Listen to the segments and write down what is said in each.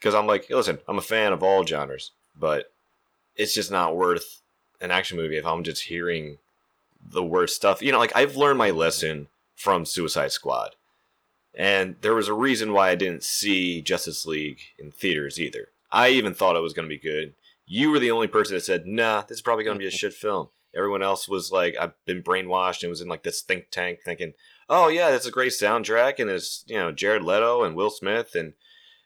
because I'm like, listen, I'm a fan of all genres, but it's just not worth an action movie if I'm just hearing the worst stuff. You know, like I've learned my lesson from Suicide Squad, and there was a reason why I didn't see Justice League in theaters either. I even thought it was going to be good. You were the only person that said, "Nah, this is probably going to be a shit film." Everyone else was like, "I've been brainwashed," and was in like this think tank thinking, "Oh yeah, that's a great soundtrack," and it's you know Jared Leto and Will Smith and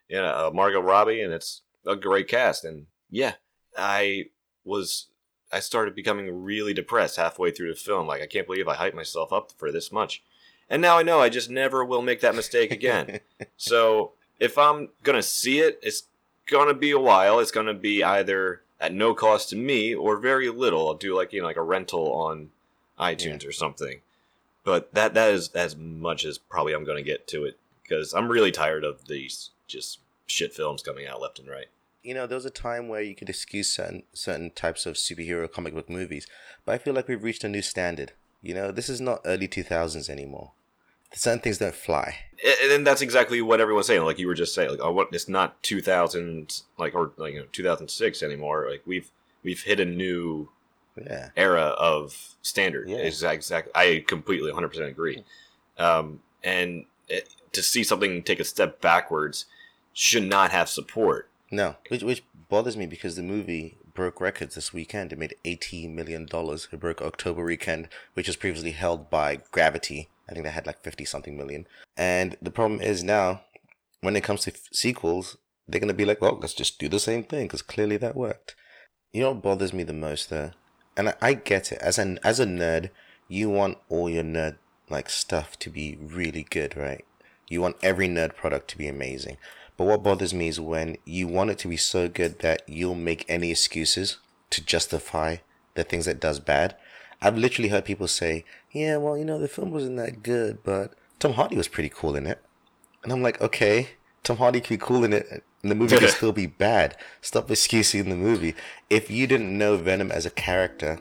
you know uh, Margot Robbie, and it's a great cast. And yeah, I was I started becoming really depressed halfway through the film. Like I can't believe I hyped myself up for this much. And now I know I just never will make that mistake again. so if I'm gonna see it, it's gonna be a while. It's gonna be either at no cost to me or very little. I'll do like you know like a rental on iTunes yeah. or something. But that that is as much as probably I'm gonna get to it because I'm really tired of these just shit films coming out left and right. You know, there was a time where you could excuse certain certain types of superhero comic book movies, but I feel like we've reached a new standard. You know, this is not early 2000s anymore. Certain things don't fly. And, and that's exactly what everyone's saying. Like you were just saying, like, oh, what? It's not 2000, like, or like you know, 2006 anymore. Like we've we've hit a new yeah. era of standard. Yeah. Exactly. I completely 100% agree. Um, and it, to see something take a step backwards should not have support. No, which which bothers me because the movie broke records this weekend. It made eighteen million dollars. It broke October weekend, which was previously held by Gravity. I think they had like fifty something million. And the problem is now, when it comes to f- sequels, they're gonna be like, well, let's just do the same thing because clearly that worked. You know what bothers me the most though, and I, I get it as an as a nerd, you want all your nerd like stuff to be really good, right? You want every nerd product to be amazing. But what bothers me is when you want it to be so good that you'll make any excuses to justify the things that does bad. I've literally heard people say, "Yeah, well, you know, the film wasn't that good, but Tom Hardy was pretty cool in it." And I'm like, "Okay, Tom Hardy can be cool in it, and the movie can still be bad. Stop excusing the movie. If you didn't know Venom as a character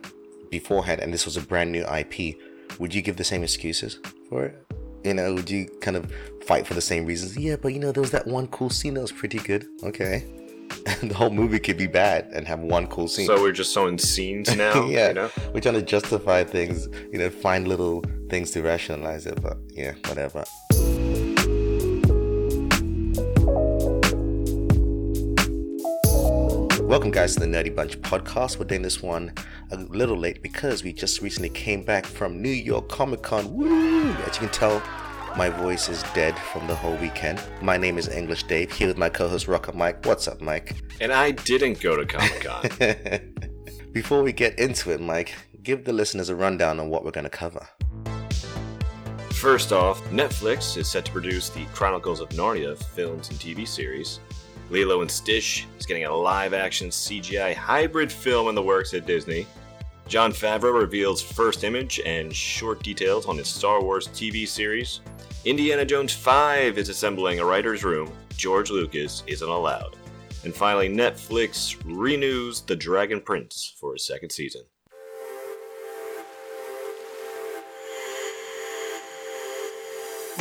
beforehand, and this was a brand new IP, would you give the same excuses for it? You know, would you kind of fight for the same reasons? Yeah, but you know, there was that one cool scene that was pretty good. Okay. And the whole movie could be bad and have one cool scene. So we're just showing scenes now. yeah, you know? we're trying to justify things. You know, find little things to rationalize it. But yeah, whatever. Welcome, guys, to the Nerdy Bunch podcast. We're doing this one a little late because we just recently came back from New York Comic Con. Woo! As you can tell, my voice is dead from the whole weekend. My name is English Dave, here with my co host Rocker Mike. What's up, Mike? And I didn't go to Comic Con. Before we get into it, Mike, give the listeners a rundown on what we're going to cover. First off, Netflix is set to produce the Chronicles of Narnia films and TV series. Lilo and Stitch is getting a live action CGI hybrid film in the works at Disney. Jon Favreau reveals first image and short details on his Star Wars TV series. Indiana Jones 5 is assembling a writer's room. George Lucas isn't allowed. And finally, Netflix renews The Dragon Prince for a second season.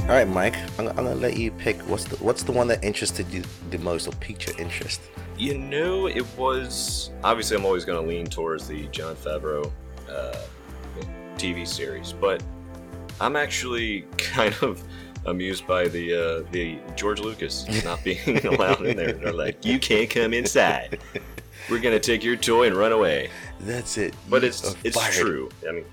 All right, Mike. I'm, I'm, gonna let you pick. What's the What's the one that interested you the most, or piqued your interest? You know, it was obviously I'm always gonna lean towards the Jon Favreau uh, TV series, but I'm actually kind of amused by the uh, the George Lucas not being allowed in there. They're like, you can't come inside. We're gonna take your toy and run away. That's it. But it's it's fired. true. I mean.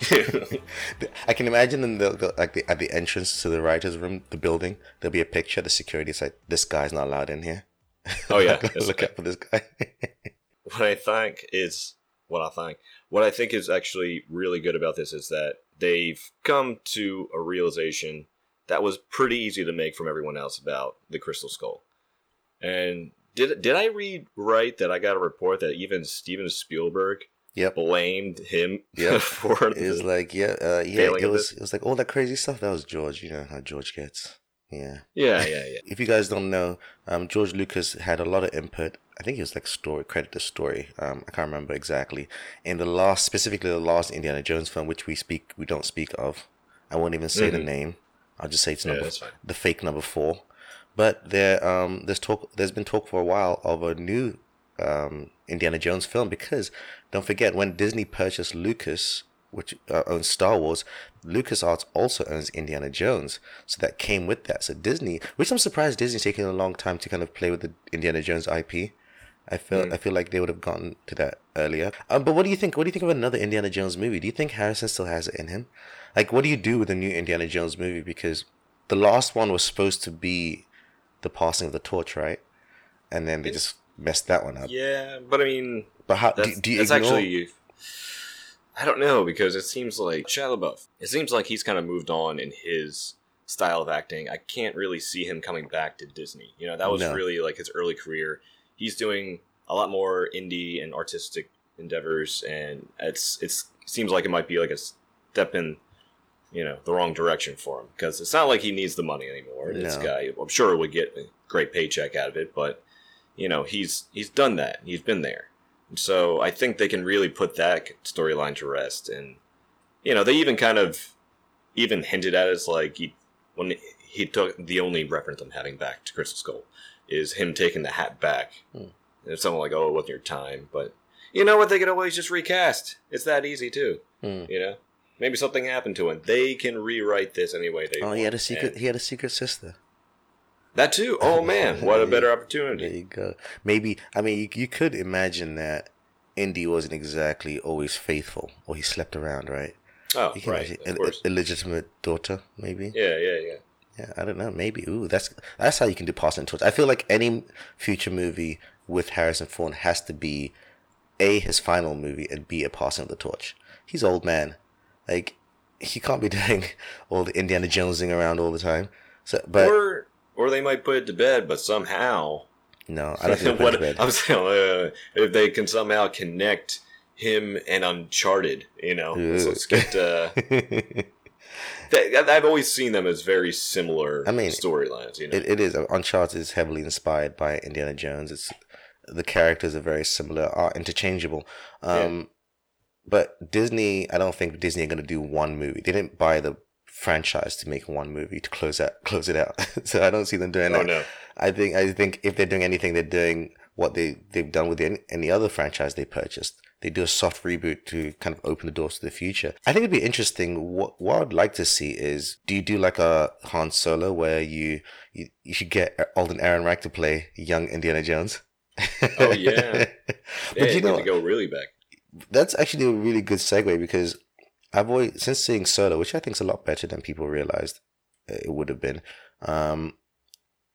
I can imagine in the, the, like the, at the entrance to the writers' room, the building, there'll be a picture. The security's like, "This guy's not allowed in here." Oh yeah, look out for this guy. what I think is what I think. What I think is actually really good about this is that they've come to a realization that was pretty easy to make from everyone else about the Crystal Skull. And did did I read right that I got a report that even Steven Spielberg yep. blamed him yep. for it was like yeah uh, yeah it was it was like all that crazy stuff. That was George you know how George gets. Yeah. Yeah yeah yeah. If you guys don't know um, George Lucas had a lot of input. I think it was like story credit the story. Um, I can't remember exactly. In the last specifically the last Indiana Jones film which we speak we don't speak of I won't even say mm-hmm. the name. I'll just say it's number yeah, the fake number four. But there, um, there's talk. There's been talk for a while of a new um, Indiana Jones film because don't forget when Disney purchased Lucas, which uh, owns Star Wars, LucasArts also owns Indiana Jones, so that came with that. So Disney, which I'm surprised Disney's taking a long time to kind of play with the Indiana Jones IP. I feel I feel like they would have gotten to that earlier. Um, but what do you think? What do you think of another Indiana Jones movie? Do you think Harrison still has it in him? Like, what do you do with a new Indiana Jones movie? Because the last one was supposed to be the passing of the torch, right? And then they just messed that one up. Yeah, but I mean, But how that's, do you that's ignore? actually. I don't know because it seems like Shia LaBeouf. It seems like he's kind of moved on in his style of acting. I can't really see him coming back to Disney. You know, that was No. really like his early career. He's doing a lot more indie and artistic endeavors, and it's it's seems like it might be like a step in, you know, the wrong direction for him because it's not like he needs the money anymore. This guy, I'm sure, would get a great paycheck out of it, but you know, he's he's done that. He's been there. So I think they can really put that storyline to rest. And you know, they even kind of even hinted at it as like he when he took the only reference I'm having back to Crystal Skull is him taking the hat back. Hmm. And it's something like, oh, it wasn't your time, but you know what? They could always just recast. It's that easy too. Hmm. You know, maybe something happened to him. They can rewrite this any way they Oh, want. he had a secret. And He had a secret sister. That too. Oh man, what a better opportunity. There you go. Maybe I mean you, you could imagine that Indy wasn't exactly always faithful, or he slept around, right? Oh, You can right. imagine Of an course. illegitimate daughter, maybe. Yeah, yeah, yeah. Yeah, I don't know. Maybe. Ooh, that's that's how you can do passing the torch. I feel like any future movie with Harrison Ford has to be a his final movie and b a passing of the torch. He's old man, like he can't be doing all the Indiana Jonesing around all the time. So, but or or they might put it to bed, but somehow. no, I don't think what. I'm saying, uh, if they can somehow connect him and Uncharted, you know, let's, let's get. Uh, they, I've always seen them as very similar. I mean, storylines. You know, It, it is. Uncharted is heavily inspired by Indiana Jones. It's the characters are very similar, are interchangeable. Um, But Disney, I don't think Disney are going to do one movie. They didn't buy the franchise to make one movie to close out close it out. so I don't see them doing oh that. no, I think I think if they're doing anything, they're doing what they they've done with any, any other franchise they purchased. They do a soft reboot to kind of open the doors to the future. I think it'd be interesting. What what I'd like to see is do you do like a Han Solo where you you, you should get Alden Ehrenreich to play young Indiana Jones. Oh, yeah. but yeah, you know to go really back. that's actually a really good segue because I've always since seeing Solo, which I think is a lot better than people realized it would have been. Um,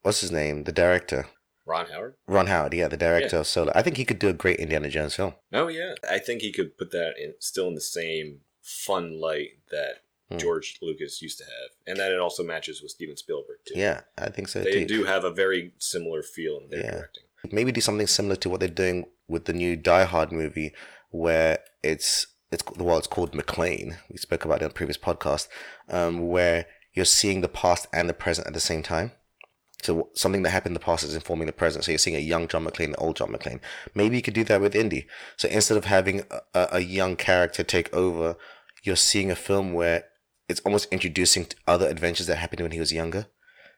what's his name? The director, Ron Howard. Ron Howard. Yeah, the director of Solo. I think he could do a great Indiana Jones film. Oh yeah, I think he could put that in still in the same fun light that Hmm. George Lucas used to have, and that it also matches with Steven Spielberg too. Yeah, I think so they too. do have a very similar feel in their Yeah. directing. Maybe do something similar to what they're doing with the new Die Hard movie, where it's it's the well, it's called McClane. We spoke about it on a previous podcast, um, where you're seeing the past and the present at the same time. So something that happened in the past is informing the present. So you're seeing a young John McClane, an old John McClane. Maybe you could do that with Indy. So instead of having a a young character take over, you're seeing a film where it's almost introducing other adventures that happened when he was younger.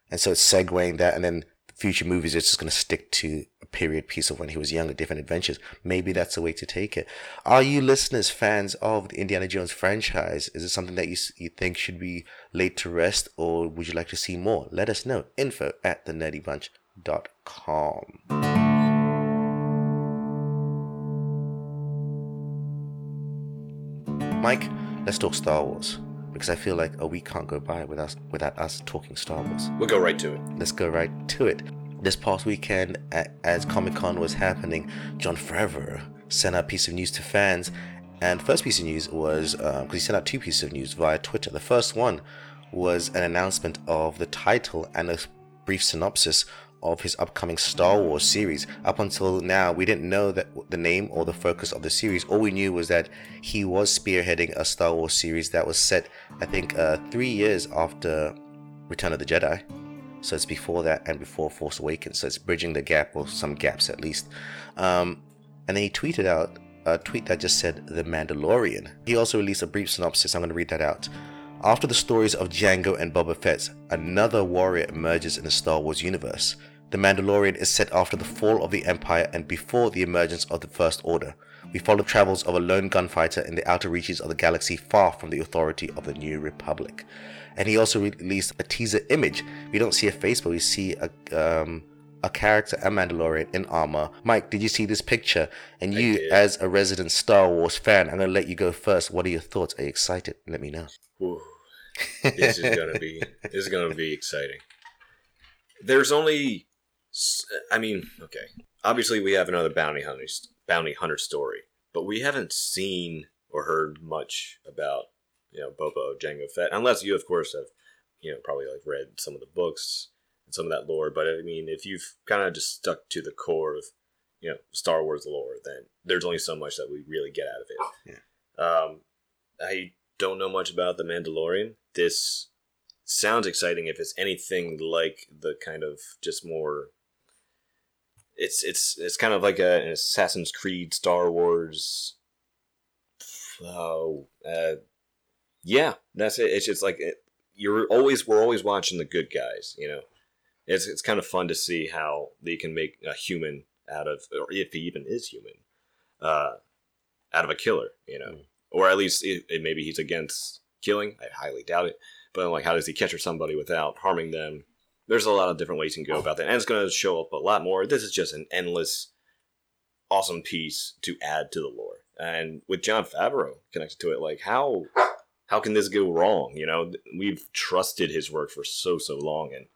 And so it's segueing that, and then future movies are just going to stick to a period piece of when he was younger, different adventures. Maybe that's the way to take it. Are you listeners fans of the Indiana Jones franchise? Is it something that you, you think should be laid to rest, or would you like to see more? Let us know. Info at thenerdybunch.com. Mike, let's talk Star Wars. Because I feel like a week can't go by without, us, without us talking Star Wars We'll go right to it. let's go right to it. This past weekend, as Comic Con was happening, Jon Favreau sent out a piece of news to fans. And first piece of news was uh, because he sent out two pieces of news via Twitter. The first one was an announcement of the title and a brief synopsis of his upcoming Star Wars series. Up until now, we didn't know that the name or the focus of the series. All we knew was that he was spearheading a Star Wars series that was set, I think, uh, three years after Return of the Jedi. So it's before that and before Force Awakens. So it's bridging the gap, or some gaps at least. Um, and then he tweeted out a tweet that just said The Mandalorian. He also released a brief synopsis. I'm going to read that out. After the stories of Jango and Boba Fett, another warrior emerges in the Star Wars universe. The Mandalorian is set after the fall of the Empire and before the emergence of the First Order. We follow the travels of a lone gunfighter in the outer reaches of the galaxy far from the authority of the New Republic. And he also released a teaser image. We don't see a face, but we see a um, a character, a Mandalorian in armor. Mike, did you see this picture? And you, as a resident Star Wars fan, I'm gonna let you go first. What are your thoughts? Are you excited? Let me know. Ooh, this is gonna be this is gonna be exciting. There's only, I mean, okay. Obviously, we have another bounty hunter bounty hunter story, but we haven't seen or heard much about you know Boba Jango Fett, unless you, of course, have you know probably like read some of the books and some of that lore. But I mean, if you've kind of just stuck to the core of you know Star Wars lore, then there's only so much that we really get out of it. Yeah. Um, I don't know much about the Mandalorian. This sounds exciting if it's anything like the kind of just more it's it's it's kind of like a, an Assassin's Creed Star Wars oh uh, yeah that's it. It's just like it, you're always we're always watching the good guys you know? It's it's kind of fun to see how they can make a human out of or if he even is human uh out of a killer you know? Mm. or at least it, it, maybe he's against killing I highly doubt it but like how does he capture somebody without harming them there's a lot of different ways you can go about that, and it's going to show up a lot more. This is just an endless, awesome piece to add to the lore, and with Jon Favreau connected to it, like how how can this go wrong? You know, we've trusted his work for so so long, and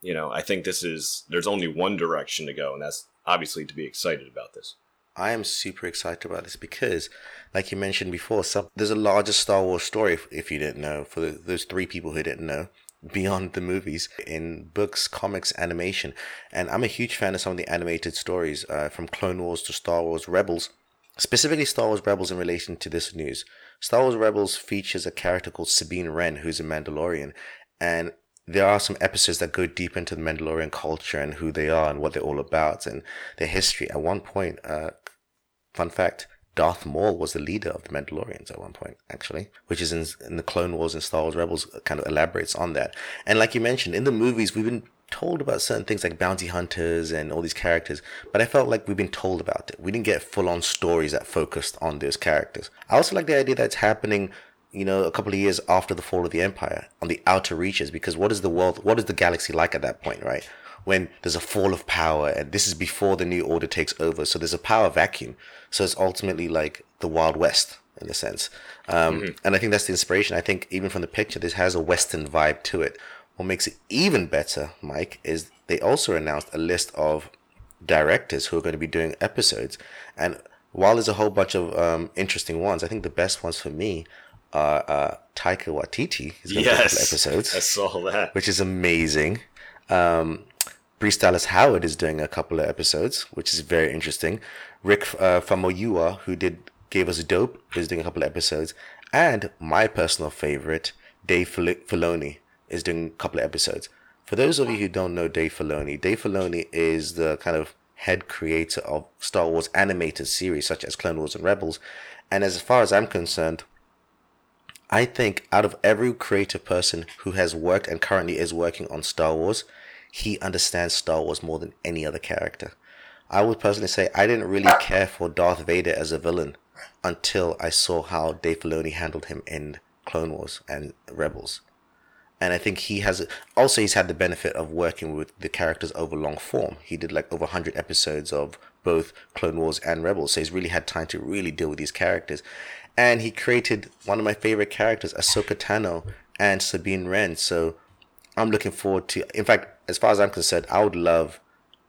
you know, I think this is there's only one direction to go, and that's obviously to be excited about this. I am super excited about this because, like you mentioned before, some, there's a larger Star Wars story. If, if you didn't know, for the, those three people who didn't know, beyond the movies in books, comics, animation. And I'm a huge fan of some of the animated stories uh, from Clone Wars to Star Wars Rebels. Specifically, Star Wars Rebels in relation to this news. Star Wars Rebels features a character called Sabine Wren, who's a Mandalorian. And there are some episodes that go deep into the Mandalorian culture and who they are and what they're all about and their history. At one point, uh, fun fact, Darth Maul was the leader of the Mandalorians at one point, actually, which is in, in the Clone Wars and Star Wars Rebels uh, kind of elaborates on that. And like you mentioned, in the movies, we've been told about certain things like bounty hunters and all these characters, but I felt like we've been told about it. We didn't get full on stories that focused on those characters. I also like the idea that it's happening you know, a couple of years after the fall of the empire on the outer reaches, because what is the world, what is the galaxy like at that point, right? When there's a fall of power, and this is before the new order takes over, so there's a power vacuum. So it's ultimately like the Wild West in a sense. Um, mm-hmm. And I think that's the inspiration. I think even from the picture, this has a Western vibe to it. What makes it even better, Mike, is they also announced a list of directors who are going to be doing episodes. And while there's a whole bunch of um, interesting ones, I think the best ones for me are uh, Taika Waititi. Is going yes, to episodes. I saw that, which is amazing. Um, Dallas Howard is doing a couple of episodes, which is very interesting. Rick uh, Famuyiwa, who did gave us Dope, is doing a couple of episodes, and my personal favorite, Dave Filoni, is doing a couple of episodes. For those of you who don't know Dave Filoni, Dave Filoni is the kind of head creator of Star Wars animated series such as Clone Wars and Rebels, and as far as I'm concerned, I think out of every creative person who has worked and currently is working on Star Wars, he understands Star Wars more than any other character. I would personally say I didn't really care for Darth Vader as a villain until I saw how Dave Filoni handled him in Clone Wars and Rebels. And I think he has also he's had the benefit of working with the characters over long form. He did like over 100 episodes of both Clone Wars and Rebels, so he's really had time to really deal with these characters. And he created one of my favorite characters, Ahsoka Tano and Sabine Wren. So I'm looking forward to. In fact, as far as I'm concerned, I would love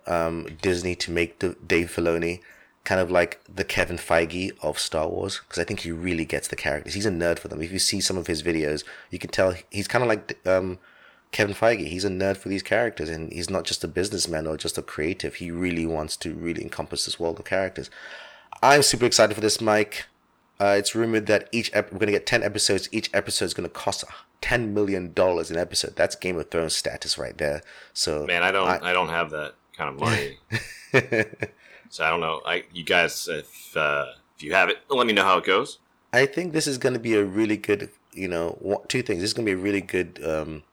um, Disney to make Dave Filoni kind of like the Kevin Feige of Star Wars because I think he really gets the characters. He's a nerd for them. If you see some of his videos, you can tell he's kind of like um, Kevin Feige. He's a nerd for these characters, and he's not just a businessman or just a creative. He really wants to really encompass this world of characters. I'm super excited for this, Mike. Uh, it's rumored that each ep- we're going to get 10 episodes. Each episode is going to cost $10 million an episode. That's Game of Thrones status right there. So Man, I don't I, I don't have that kind of money. so I don't know. I you guys, if uh, if you have it, let me know how it goes. I think this is going to be a really good you know, two things. This is going to be a really good um,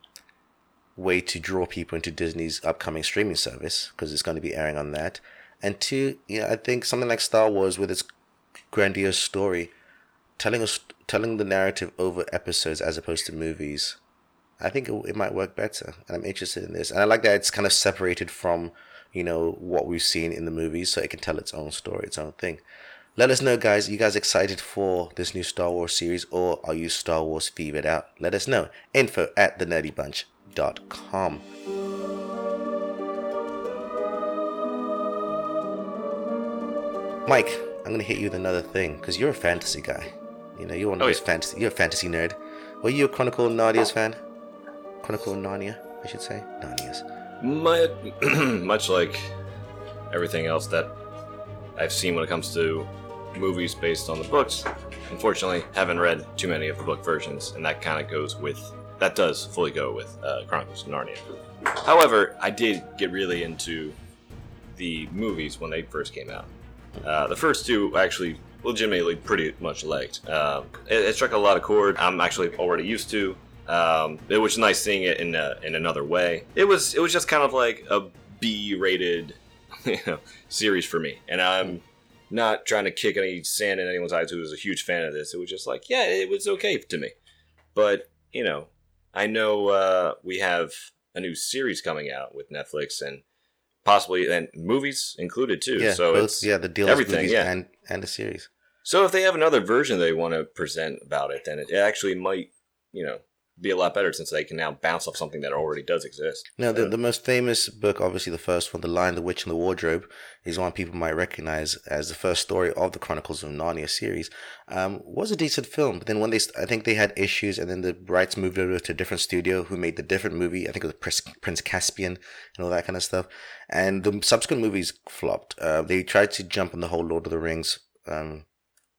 way to draw people into Disney's upcoming streaming service because it's going to be airing on that. And two, yeah, I think something like Star Wars with its grandiose story, telling us telling the narrative over episodes as opposed to movies. I think it, it might work better, and I'm interested in this. And I like that it's kind of separated from, you know, what we've seen in the movies, so it can tell its own story, its own thing. Let us know, guys. You guys excited for this new Star Wars series, or are you Star Wars fevered out? Let us know. Info at thenerdybunch.com. Mike, I'm gonna hit you with another thing because you're a fantasy guy. You know, you're one of Oh, those yeah. fantasy. You're a fantasy nerd. Were you a Chronicle of Narnia's fan? Chronicle of Narnia, I should say. Narnia's. My, much like everything else that I've seen when it comes to movies based on the books, unfortunately, haven't read too many of the book versions, and that kind of goes with that does fully go with uh, Chronicles of Narnia. However, I did get really into the movies when they first came out. Uh, the first two actually legitimately pretty much liked. Um, it, it struck a lot of chord. I'm actually already used to. Um, it was nice seeing it in a, in another way. It was it was just kind of like a B-rated you know, series for me, and I'm not trying to kick any sand in anyone's eyes who was a huge fan of this. It was just like, yeah, it was okay to me. But you know, I know uh, we have a new series coming out with Netflix and possibly and movies included too. Yeah, so both, it's yeah, the deal is everything, movies yeah. and and the series. so if they have another version they want to present about it, then it actually might, you know, be a lot better since they can now bounce off something that already does exist. Now, the, the most famous book, obviously the first one, The Lion, the Witch, and the Wardrobe, is one people might recognize as the first story of the Chronicles of Narnia series. Um, was a decent film, but then when they, I think they had issues, and then the rights moved over to a different studio who made the different movie. I think it was Prince, Prince Caspian and all that kind of stuff. And the subsequent movies flopped. Uh, they tried to jump on the whole Lord of the Rings um,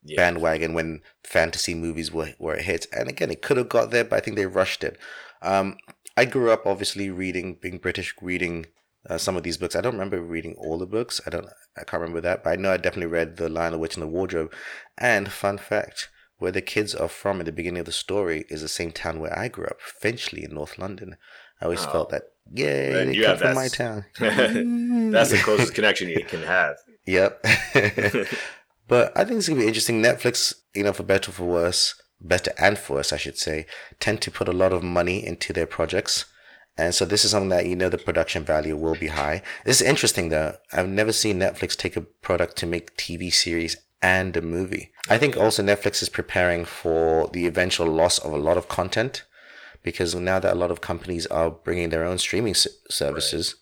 yeah. bandwagon when fantasy movies were, were a hit. And again, it could have got there, but I think they rushed it. Um, I grew up obviously reading, being British, reading uh, some of these books. I don't remember reading all the books. I don't, I can't remember that, but I know I definitely read The Lion, the Witch, and the Wardrobe. And fun fact, where the kids are from at the beginning of the story is the same town where I grew up, Finchley in North London. I always Oh. felt that, yay, Then they you come from my town. That's the closest connection you can have. Yep. but I think it's gonna be interesting. Netflix, you know, for better or for worse, better and for worse, I should say, tend to put a lot of money into their projects. And so this is something that you know the production value will be high. This is interesting though. I've never seen Netflix take a product to make TV series and a movie. I think also Netflix is preparing for the eventual loss of a lot of content because now that a lot of companies are bringing their own streaming services,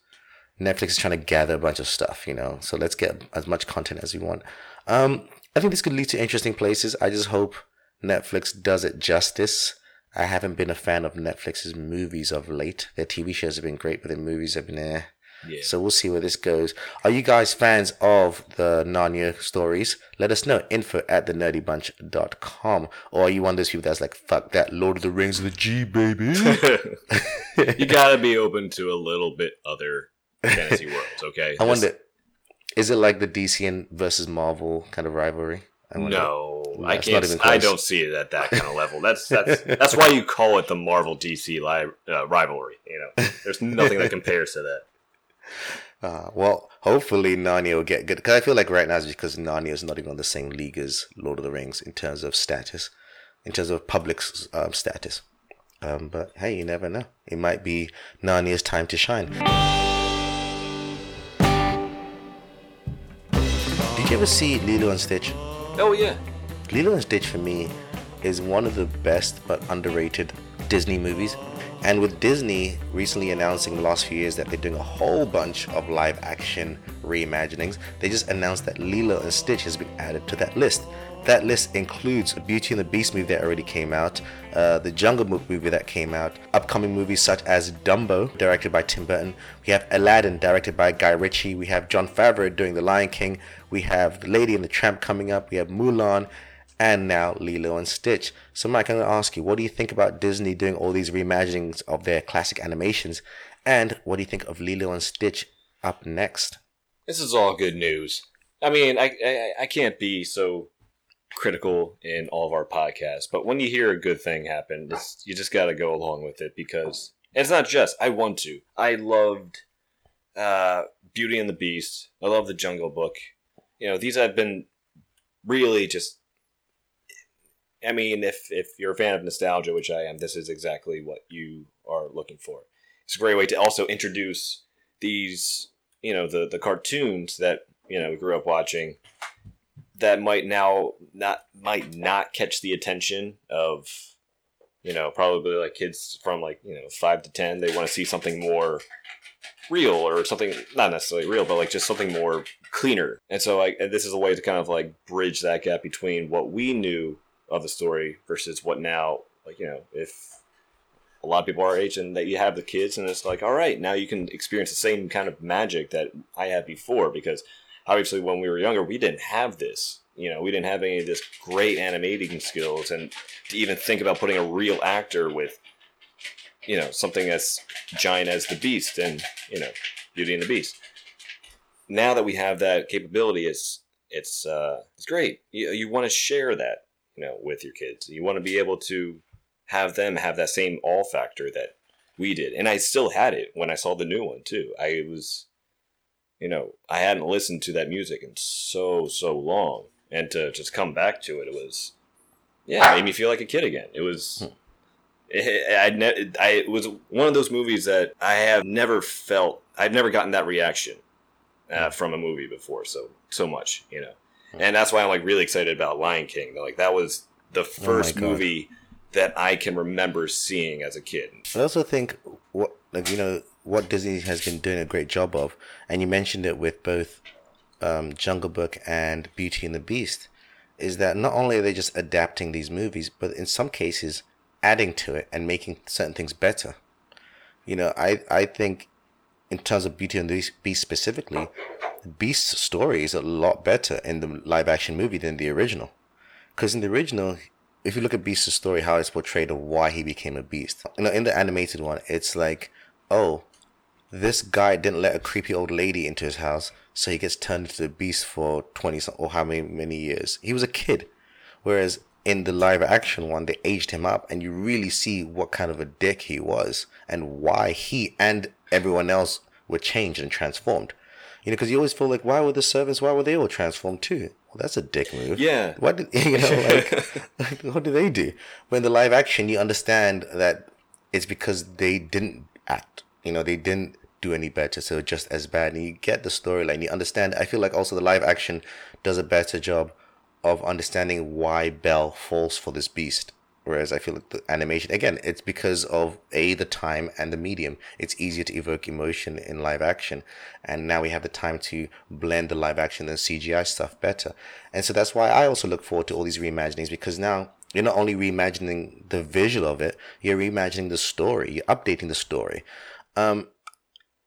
Netflix is trying to gather a bunch of stuff, you know. So let's get as much content as we want. Um, I think this could lead to interesting places. I just hope Netflix does it justice. I haven't been a fan of Netflix's movies of late. Their TV shows have been great, but their movies have been eh. Yeah. So we'll see where this goes. Are you guys fans of the Narnia stories? Let us know. Info at thenerdybunch.com. Or are you one of those people that's like, fuck that Lord of the Rings of the G, baby? you gotta be open to a little bit other fantasy worlds, okay? I wonder, is it like the DC and versus Marvel kind of rivalry? I. No, No, I can't. I don't see it at that kind of level. That's that's that's why you call it the Marvel DC li- uh, rivalry. You know, there's nothing that compares to that. Uh, well, hopefully Narnia will get good. Because I feel like right now it's because Narnia is not even on the same league as Lord of the Rings in terms of status, in terms of public um, status. Um, but hey, you never know. It might be Narnia's time to shine. Did you ever see Lilo and Stitch? Oh yeah, Lilo and Stitch for me is one of the best but underrated Disney movies. And with Disney recently announcing the last few years that they're doing a whole bunch of live action reimaginings, they just announced that Lilo and Stitch has been added to that list. That list includes the Beauty and the Beast movie that already came out, uh, the Jungle Book movie that came out, upcoming movies such as Dumbo, directed by Tim Burton. We have Aladdin, directed by Guy Ritchie. We have Jon Favreau doing The Lion King. We have The Lady and the Tramp coming up. We have Mulan, and now Lilo and Stitch. So, Mike, I'm going to ask you, what do you think about Disney doing all these reimaginings of their classic animations? And what do you think of Lilo and Stitch up next? this is all good news. I mean, I I, I can't be so critical in all of our podcasts, but when you hear a good thing happen, you just got to go along with it because it's not just I want to. I loved uh, Beauty and the Beast. I love the Jungle Book. You know, these have been really just. I mean, if if you're a fan of nostalgia, which I am, this is exactly what you are looking for. It's a great way to also introduce these, you know, the the cartoons that you know we grew up watching that might now not might not catch the attention of you know probably like kids from like you know five to ten they want to see something more real or something not necessarily real but like just something more cleaner. And so like this is a way to kind of like bridge that gap between what we knew of the story versus what now like you know if a lot of people our age and that you have the kids and it's like all right now you can experience the same kind of magic that i had before because obviously when we were younger we didn't have this you know we didn't have any of this great animating skills and to even think about putting a real actor with you know something as giant as the beast and you know beauty and the beast now that we have that capability it's it's uh it's great. You, you want to share that you know with your kids. You want to be able to have them have that same all factor that we did. And i still had it when i saw the new one too. I was you know i hadn't listened to that music in so so long. And to just come back to it it was yeah it made me feel like a kid again. It was Hmm. it, I, ne- I it was one of those movies that I have never felt I've never gotten that reaction uh, from a movie before so so much you know and that's why I'm like really excited about Lion King like that was the first God. movie that I can remember seeing as a kid I also think what like you know what Disney has been doing a great job of, and you mentioned it with both um, Jungle Book and Beauty and the Beast, is that not only are they just adapting these movies, but in some cases adding to it and making certain things better. You know, I I think in terms of Beauty and the Beast specifically, Beast's story is a lot better in the live action movie than the original. Because in the original, if you look at Beast's story, how it's portrayed of why he became a beast. You know, in the animated one, it's like, oh, this guy didn't let a creepy old lady into his house, so he gets turned into a beast for twenty or how many many years. He was a kid, whereas in the live action one, they aged him up, and you really see what kind of a dick he was and why he and everyone else were changed and transformed. You know, because you always feel like, why were the servants? Why were they all transformed too? Well, that's a dick move. Yeah. What did you know? Like, like, what do they do? When the live action, you understand that it's because they didn't act. You know, they didn't do any better, so just as bad. And you get the storyline. You understand. I feel like also the live action does a better job of understanding why Belle falls for this beast. Whereas I feel like the animation, again, it's because of A, the time and the medium. It's easier to evoke emotion in live action. And now we have the time to blend the live action and CGI stuff better. And so that's why I also look forward to all these reimaginings because now you're not only reimagining the visual of it, you're reimagining the story, you're updating the story. Um,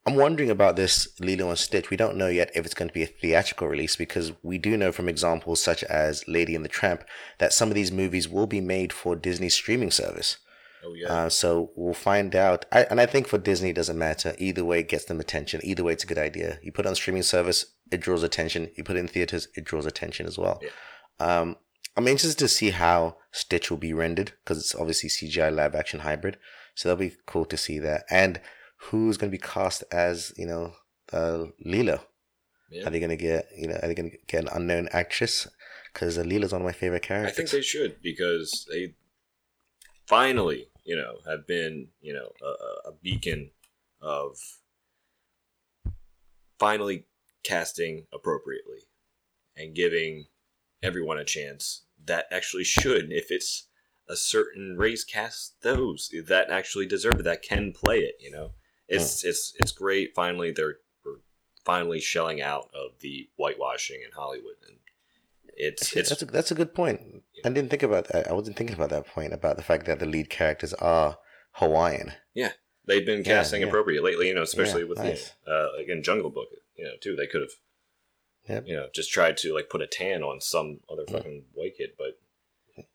I'm wondering about this Lilo and Stitch. We don't know yet if it's going to be a theatrical release because we do know from examples such as Lady and the Tramp that some of these movies will be made for Disney's streaming service. oh yeah Uh, so we'll find out. I, and I think for Disney, it doesn't matter. Either way, it gets them attention. Either way, it's a good idea. You put it on streaming service, it draws attention. You put it in theaters, it draws attention as well. Um, I'm interested to see how Stitch will be rendered because it's obviously CGI live action hybrid. So that'll be cool to see that. And who's going to be cast as, you know, uh? Yeah. Are they going to get, you know, are they going to get an unknown actress? Because uh, one of my favorite characters. I think they should because they finally, you know, have been, you know, a, a- a beacon of finally casting appropriately and giving everyone a chance that actually should, if it's a certain race, cast those that actually deserve it, that can play it. You know, it's it's it's great. Finally, they're finally shelling out of the whitewashing in Hollywood, and it's it's that's a, that's a good point. I didn't think about that. I wasn't thinking about that point about the fact that the lead characters are Hawaiian. Yeah, they've been casting yeah. appropriately lately. You know, especially Yeah, with nice. know, uh, like in Jungle Book. You know, too. They could have, Yep. you know, just tried to like put a tan on some other fucking white kid, but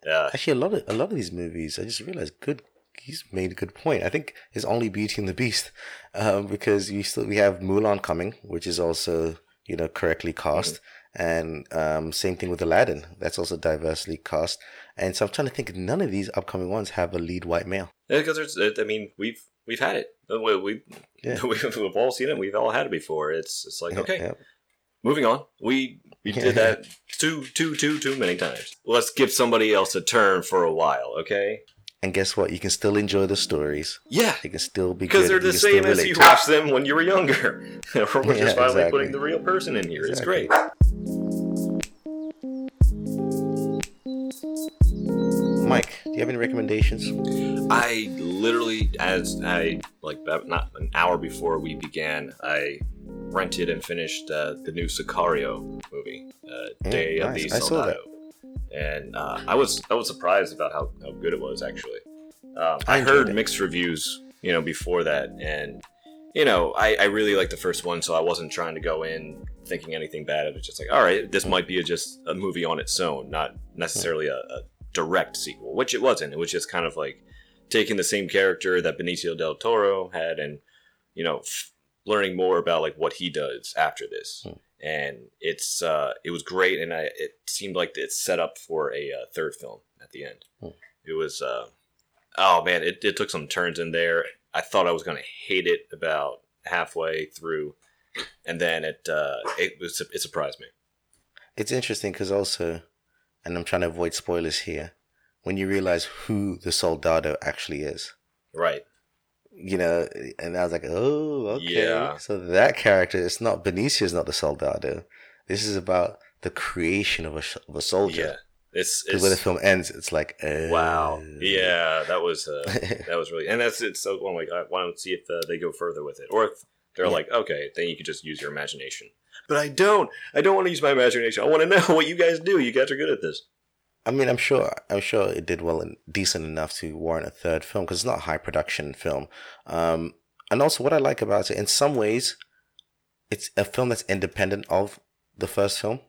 uh, Actually, a lot of a lot of these movies, I just realized, good. He's made a good point. I think it's only Beauty and the Beast, um, because you still we have Mulan coming, which is also you know correctly cast, And um, same thing with Aladdin. That's also diversely cast. And so I'm trying to think. None of these upcoming ones have a lead white male. Yeah, because there's. I mean, we've we've had it. We, we, Yeah. we've, we've all seen it. We've all had it before. It's it's like Yeah, okay, yeah. moving on. We we did that too too too too many times. Let's give somebody else a turn for a while, okay? And guess what? You can still enjoy the stories. Yeah, They can still be because they're the same as you watched them when you were younger. We're just Yeah, finally exactly. putting the real person in here. It's great. Mike, do you have any recommendations? I literally, as I like not an hour before we began, I rented and finished uh, the new Sicario movie, uh, Mm, Day of nice. the saw that. Soldado, and uh, I was I was surprised about how, how good it was actually. Um, I I, heard it. mixed reviews, you know, before that, and you know, I, I really liked the first one, so I wasn't trying to go in thinking anything bad. It was just like, all right, this might be a, just a movie on its own, not necessarily a, a direct sequel, which it wasn't. It was just kind of like taking the same character that Benicio del Toro had, and you know, f- learning more about like what he does after this. Hmm. And it's uh, it was great, and I it seemed like it's set up for a uh, third film at the end. Hmm. It was uh, oh man, it, it took some turns in there. I thought I was gonna hate it about halfway through, and then it uh, it was it surprised me. It's interesting because also, and I'm trying to avoid spoilers here, when you realize who the Soldado actually is. Right. You know, and I was like, oh, okay. Yeah. So that character, it's not Benicio is not the Soldado. This is about the creation of a, of a Yeah. soldier. It's, Because it's when the film ends, it's like, uh, wow. Yeah, that was uh, that was really, and that's it's so. I'm like, I want to see if uh, they go further with it, or if they're Yeah. like, okay, then you can just use your imagination. But I don't. I don't want to use my imagination. I want to know what you guys do. You guys are good at this. I mean, I'm sure, I'm sure it did well and decent enough to warrant a third film because it's not a high production film. Um, and also, what I like about it, in some ways, it's a film that's independent of the first film.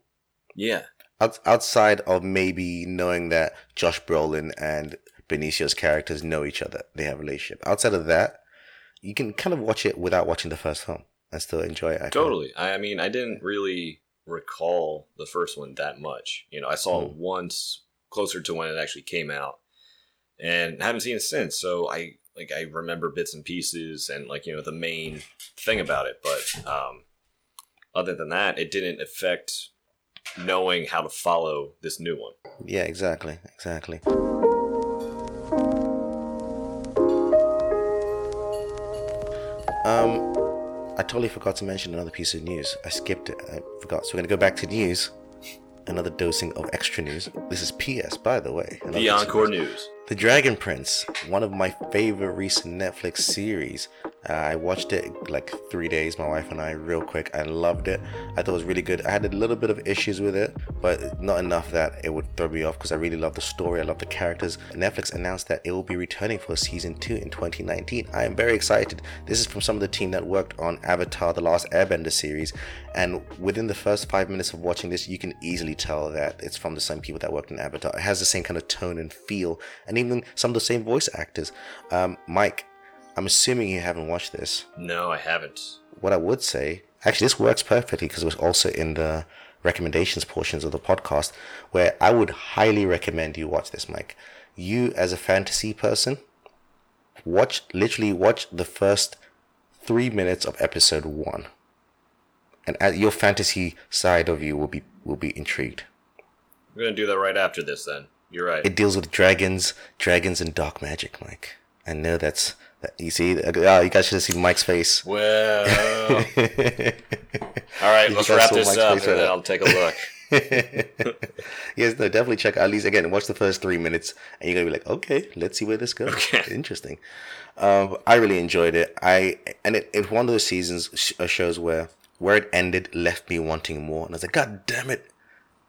Yeah. Out- outside of maybe knowing that Josh Brolin and Benicio's characters know each other, they have a relationship. Outside of that, you can kind of watch it without watching the first film and still enjoy it. I. Totally. I, I mean, I didn't really recall the first one that much. You know, I saw it Hmm. once closer to when it actually came out, and haven't seen it since. So I like I remember bits and pieces and like you know the main thing about it, but um, other than that, it didn't affect knowing how to follow this new one. Yeah, exactly, exactly. Um, I totally forgot to mention another piece of news. I skipped it. I forgot. So we're gonna go back to news. Another dosing of extra news. This is PS, by the way. The Encore news. News. The Dragon Prince, one of my favorite recent Netflix series. Uh, I watched it like three days, my wife and I, real quick. I loved it. I thought it was really good. I had a little bit of issues with it, but not enough that it would throw me off because I really love the story. I love the characters. Netflix announced that it will be returning for season two in 2019. I am very excited. This is from some of the team that worked on Avatar: The Last Airbender series, and within the first five minutes of watching this, you can easily tell that it's from the same people that worked on Avatar. It has the same kind of tone and feel, and even some of the same voice actors. Um, Mike, I'm assuming you haven't watched this. No, I haven't. What I would say, actually, this works perfectly because it was also in the recommendations portions of the podcast, where I would highly recommend you watch this, Mike. You, as a fantasy person, watch literally watch the first three minutes of episode one, and your fantasy side of you will be will be intrigued. I'm gonna do that right after this. Then you're right. It deals with dragons, dragons and dark magic, Mike. I know that's that. You see, uh, you guys should have seen Mike's face. well, all right. Let's wrap this Mike's up, and right then. I'll take a look. Yes, no, definitely check at least again. Watch the first three minutes, and you're gonna be like, okay, let's see where this goes. Okay. Interesting. Um, I really enjoyed it. I and it, it's one of those seasons sh- uh, shows where where it ended left me wanting more, and I was like, God damn it,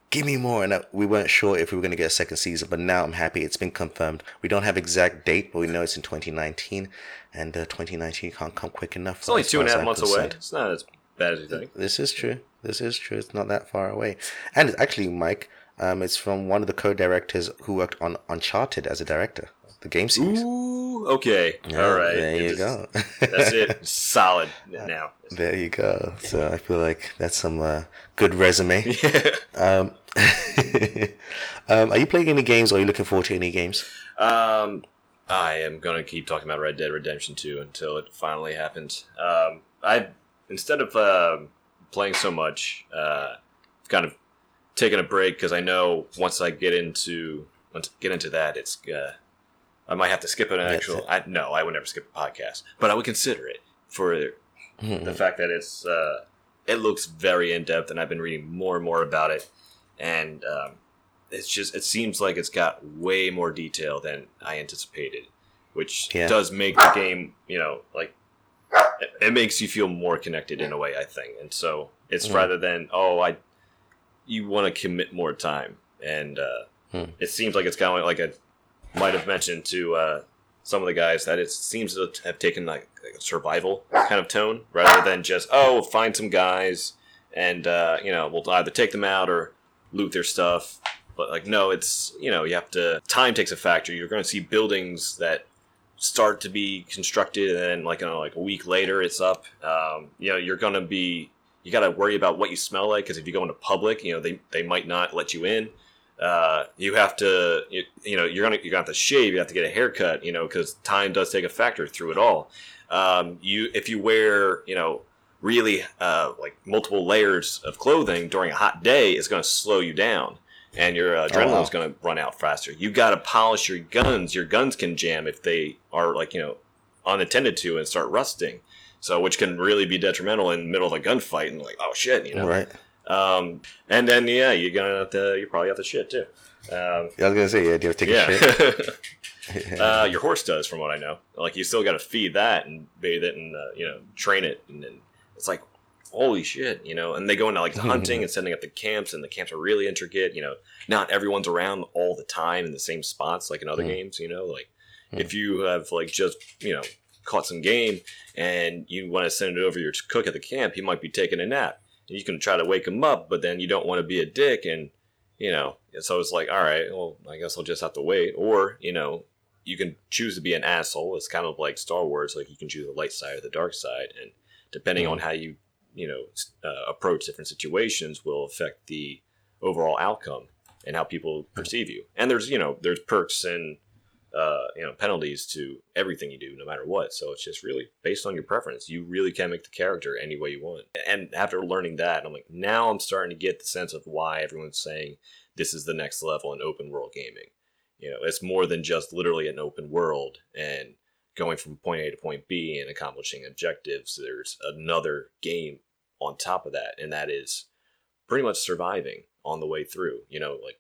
give me more. And we weren't sure if we were gonna get a second season, but now I'm happy it's been confirmed. We don't have exact date, but we know it's in 2019, and uh, 2019 can't come quick enough. It's only two and a half months away. It's not as bad as you think. This is true. This is true. It's not that far away. And actually, Mike, Um, it's from one of the co-directors who worked on Uncharted as a director, game series. Ooh, okay. Yeah, All right. There you just- go. That's it. Solid now. There you go. So I feel like that's some uh, good resume. Yeah. Um, um, are you playing any games, or are you looking forward to any games? Um, I am gonna keep talking about Red Dead Redemption 2 until it finally happens. Um, I instead of um playing so much, uh, kind of taking a break because I know once I get into once I get into that, it's uh, I might have to skip an That's actual. I no, I would never skip a podcast, but I would consider it for the fact that it's uh, it looks very in depth, and I've been reading more and more about it, and um, it's just it seems like it's got way more detail than I anticipated, which Yeah. does make the game you know like it, it makes you feel more connected in a way I think, and so it's Mhm. rather than oh I you want to commit more time, and uh, Hmm. it seems like it's kind of like I might have mentioned to uh, some of the guys that it seems to have taken like a survival kind of tone rather than just oh find some guys and uh, you know we'll either take them out or loot their stuff. But like no it's you know you have to time takes a factor. You're going to see buildings that start to be constructed and then like you know, like a week later it's up. Um, you know you're going to be you got to worry about what you smell like because if you go into public you know they, they might not let you in uh, you have to you, you know you're gonna you're gonna shave you have to get a haircut you know because time does take a factor through it all. Um, you if you wear you know really uh, like multiple layers of clothing during a hot day it's going to slow you down and your uh, Oh, wow. adrenaline's going to run out faster. You got to polish your guns. Your guns can jam if they are like you know unattended to and start rusting. So which can really be detrimental in the middle of a gunfight and like oh shit you know? Right. Um, and then yeah, you're gonna have to you probably have to shit too. Um, Yeah, I was gonna say, yeah, do you have to take a shit? uh, your horse does, from what I know. Like you still got to feed that and bathe it and uh, you know train it, and then it's like holy shit, you know. And they go into like the hunting and setting up the camps, and the camps are really intricate. You know, not everyone's around all the time in the same spots like in other Mm. games. You know, like Mm. if you have like just you know caught some game and you want to send it over your cook at the camp, he might be taking a nap. You can try to wake him up, but then you don't want to be a dick and you know. So it's like, all right, well, I guess I'll just have to wait, or you know, you can choose to be an asshole. It's kind of like Star Wars, like you can choose the light side or the dark side, and depending on how you you know uh, approach different situations will affect the overall outcome and how people perceive you. And there's you know there's perks and uh, you know penalties to everything you do, no matter what. So it's just really based on your preference. You really can make the character any way you want. And after learning that, I'm like, now I'm starting to get the sense of why everyone's saying this is the next level in open world gaming. You know, it's more than just literally an open world and going from point A to point B and accomplishing objectives. There's another game on top of that, and that is pretty much surviving on the way through. You know, like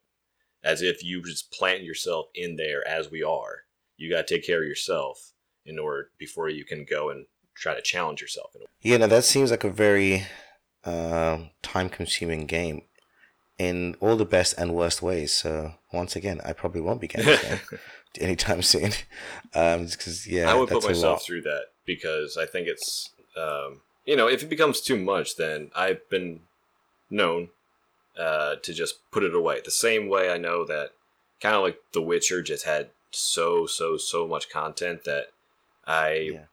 as if you just plant yourself in there as we are. You got to take care of yourself in order before you can go and try to challenge yourself. In a Yeah, now that seems like a very um time-consuming game in all the best and worst ways. So once again, I probably won't be getting game anytime soon. Um, because yeah, I would put myself through that because I think it's, um, you know, if it becomes too much, then I've been known uh, to just put it away. The same way I know that kind of like The Witcher just had so so so much content that I Yeah.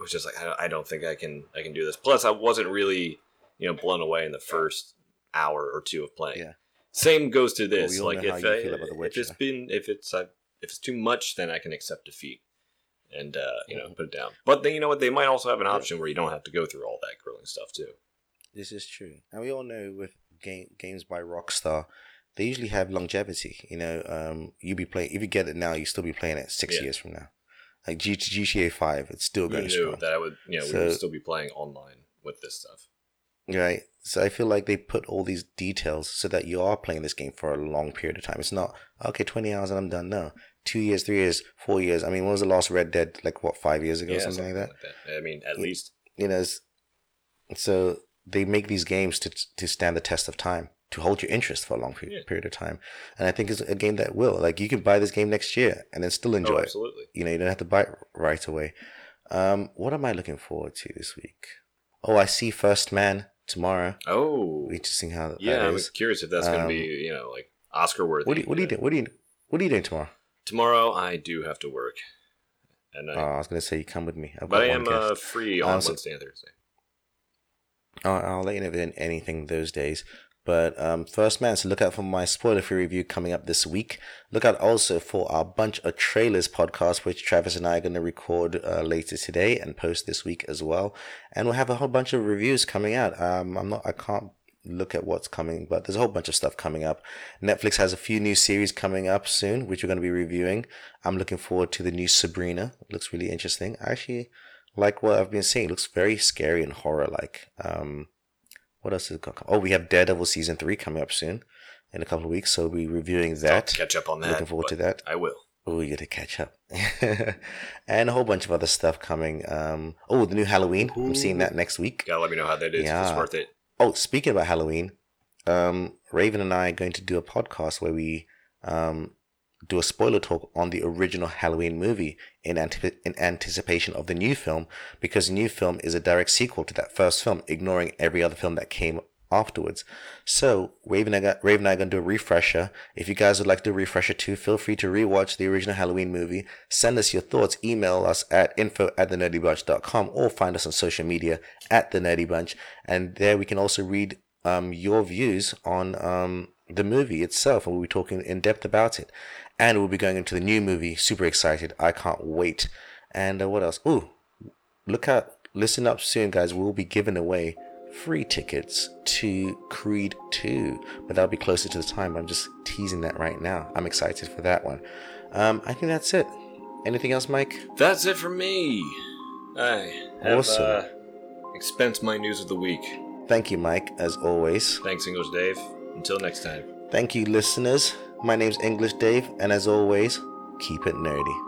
was just like I don't, I don't think I can I can do this. Plus, I wasn't really you know blown away in the first hour or two of playing. Yeah. Same goes to Well, this. we all like if I, feel about The if it's been if it's uh, if it's too much, then I can accept defeat and uh, you know put it down. But then you know what? They might also have an option where you don't have to go through all that grilling stuff too. This is true, and we all know with game, games by Rockstar, they usually have longevity. You know, um, you be playing if you get it now, you still be playing it six Yeah. years from now. Like G- GTA Five, it's still going knew strong, that I would you know we would still be playing online with this stuff. right? So I feel like they put all these details so that you are playing this game for a long period of time. It's not okay, twenty hours and I'm done. No, two years, three years, four years. I mean, when was the last Red Dead? Like what, five years ago, Yeah, something, like that. I mean, at Yeah. least you know so they make these games to to stand the test of time to hold your interest for a long pe- Yeah. period of time and i think it's a game that will like you can buy this game next year and then still enjoy oh, it absolutely. you know you don't have to buy it right away um what am i looking forward to this week oh i see first man tomorrow Oh, interesting how yeah. I'm curious if that's going to Um, be you know like Oscar worthy. What do you, what do you do? What do you what are you doing tomorrow? Tomorrow I do have to work. And I, Oh, I was gonna say you come with me. I've but I am uh, free on Um, so- Wednesday and Thursday. I'll, I'll let you know if there's anything those days. But um, first, man, so look out for my spoiler free review coming up this week. Look out also for our bunch of trailers podcast, which Travis and I are going to record uh, later today and post this week as well. And we'll have a whole bunch of reviews coming out. Um, I'm not, I can't look at what's coming, but there's a whole bunch of stuff coming up. Netflix has a few new series coming up soon, which we're going to be reviewing. I'm looking forward to the new Sabrina. It looks really interesting. I actually like what I've been saying, It looks very scary and horror like. Um, what else is going? Oh, we have Daredevil season three coming up soon in a couple of weeks, so we'll be reviewing that. I'll catch up on that. Looking forward to that. I will. Oh, you got to catch up, and a whole bunch of other stuff coming. Um, oh, the new Halloween. I'm seeing that next week. Gotta let me know how that is. Yeah. it's worth it. Oh, speaking about Halloween, um, Raven and I are going to do a podcast where we um, do a spoiler talk on the original Halloween movie in, in anticipation of the new film, because the new film is a direct sequel to that first film, ignoring every other film that came afterwards. So, Raven and I, Raven and I are going to do a refresher. If you guys would like to do a refresher too, feel free to rewatch the original Halloween movie. Send us your thoughts. Email us at info at thenerdybunch.com or find us on social media at the Nerdy Bunch. And there we can also read um, your views on um, the movie itself, and we'll be talking in depth about it. And we'll be going into the new movie. Super excited! I can't wait. And uh, what else? Ooh, look out! Listen up soon, guys. We'll be giving away free tickets to Creed 2, but that'll be closer to the time. I'm just teasing that right now. I'm excited for that one. Um, I think that's it. Anything else, Mike? That's it for me. I have Awesome. uh, expense my news of the week. Thank you, Mike, as always. Thanks, English Dave. Until next time. Thank you, listeners. My name's English Dave, and as always, keep it nerdy.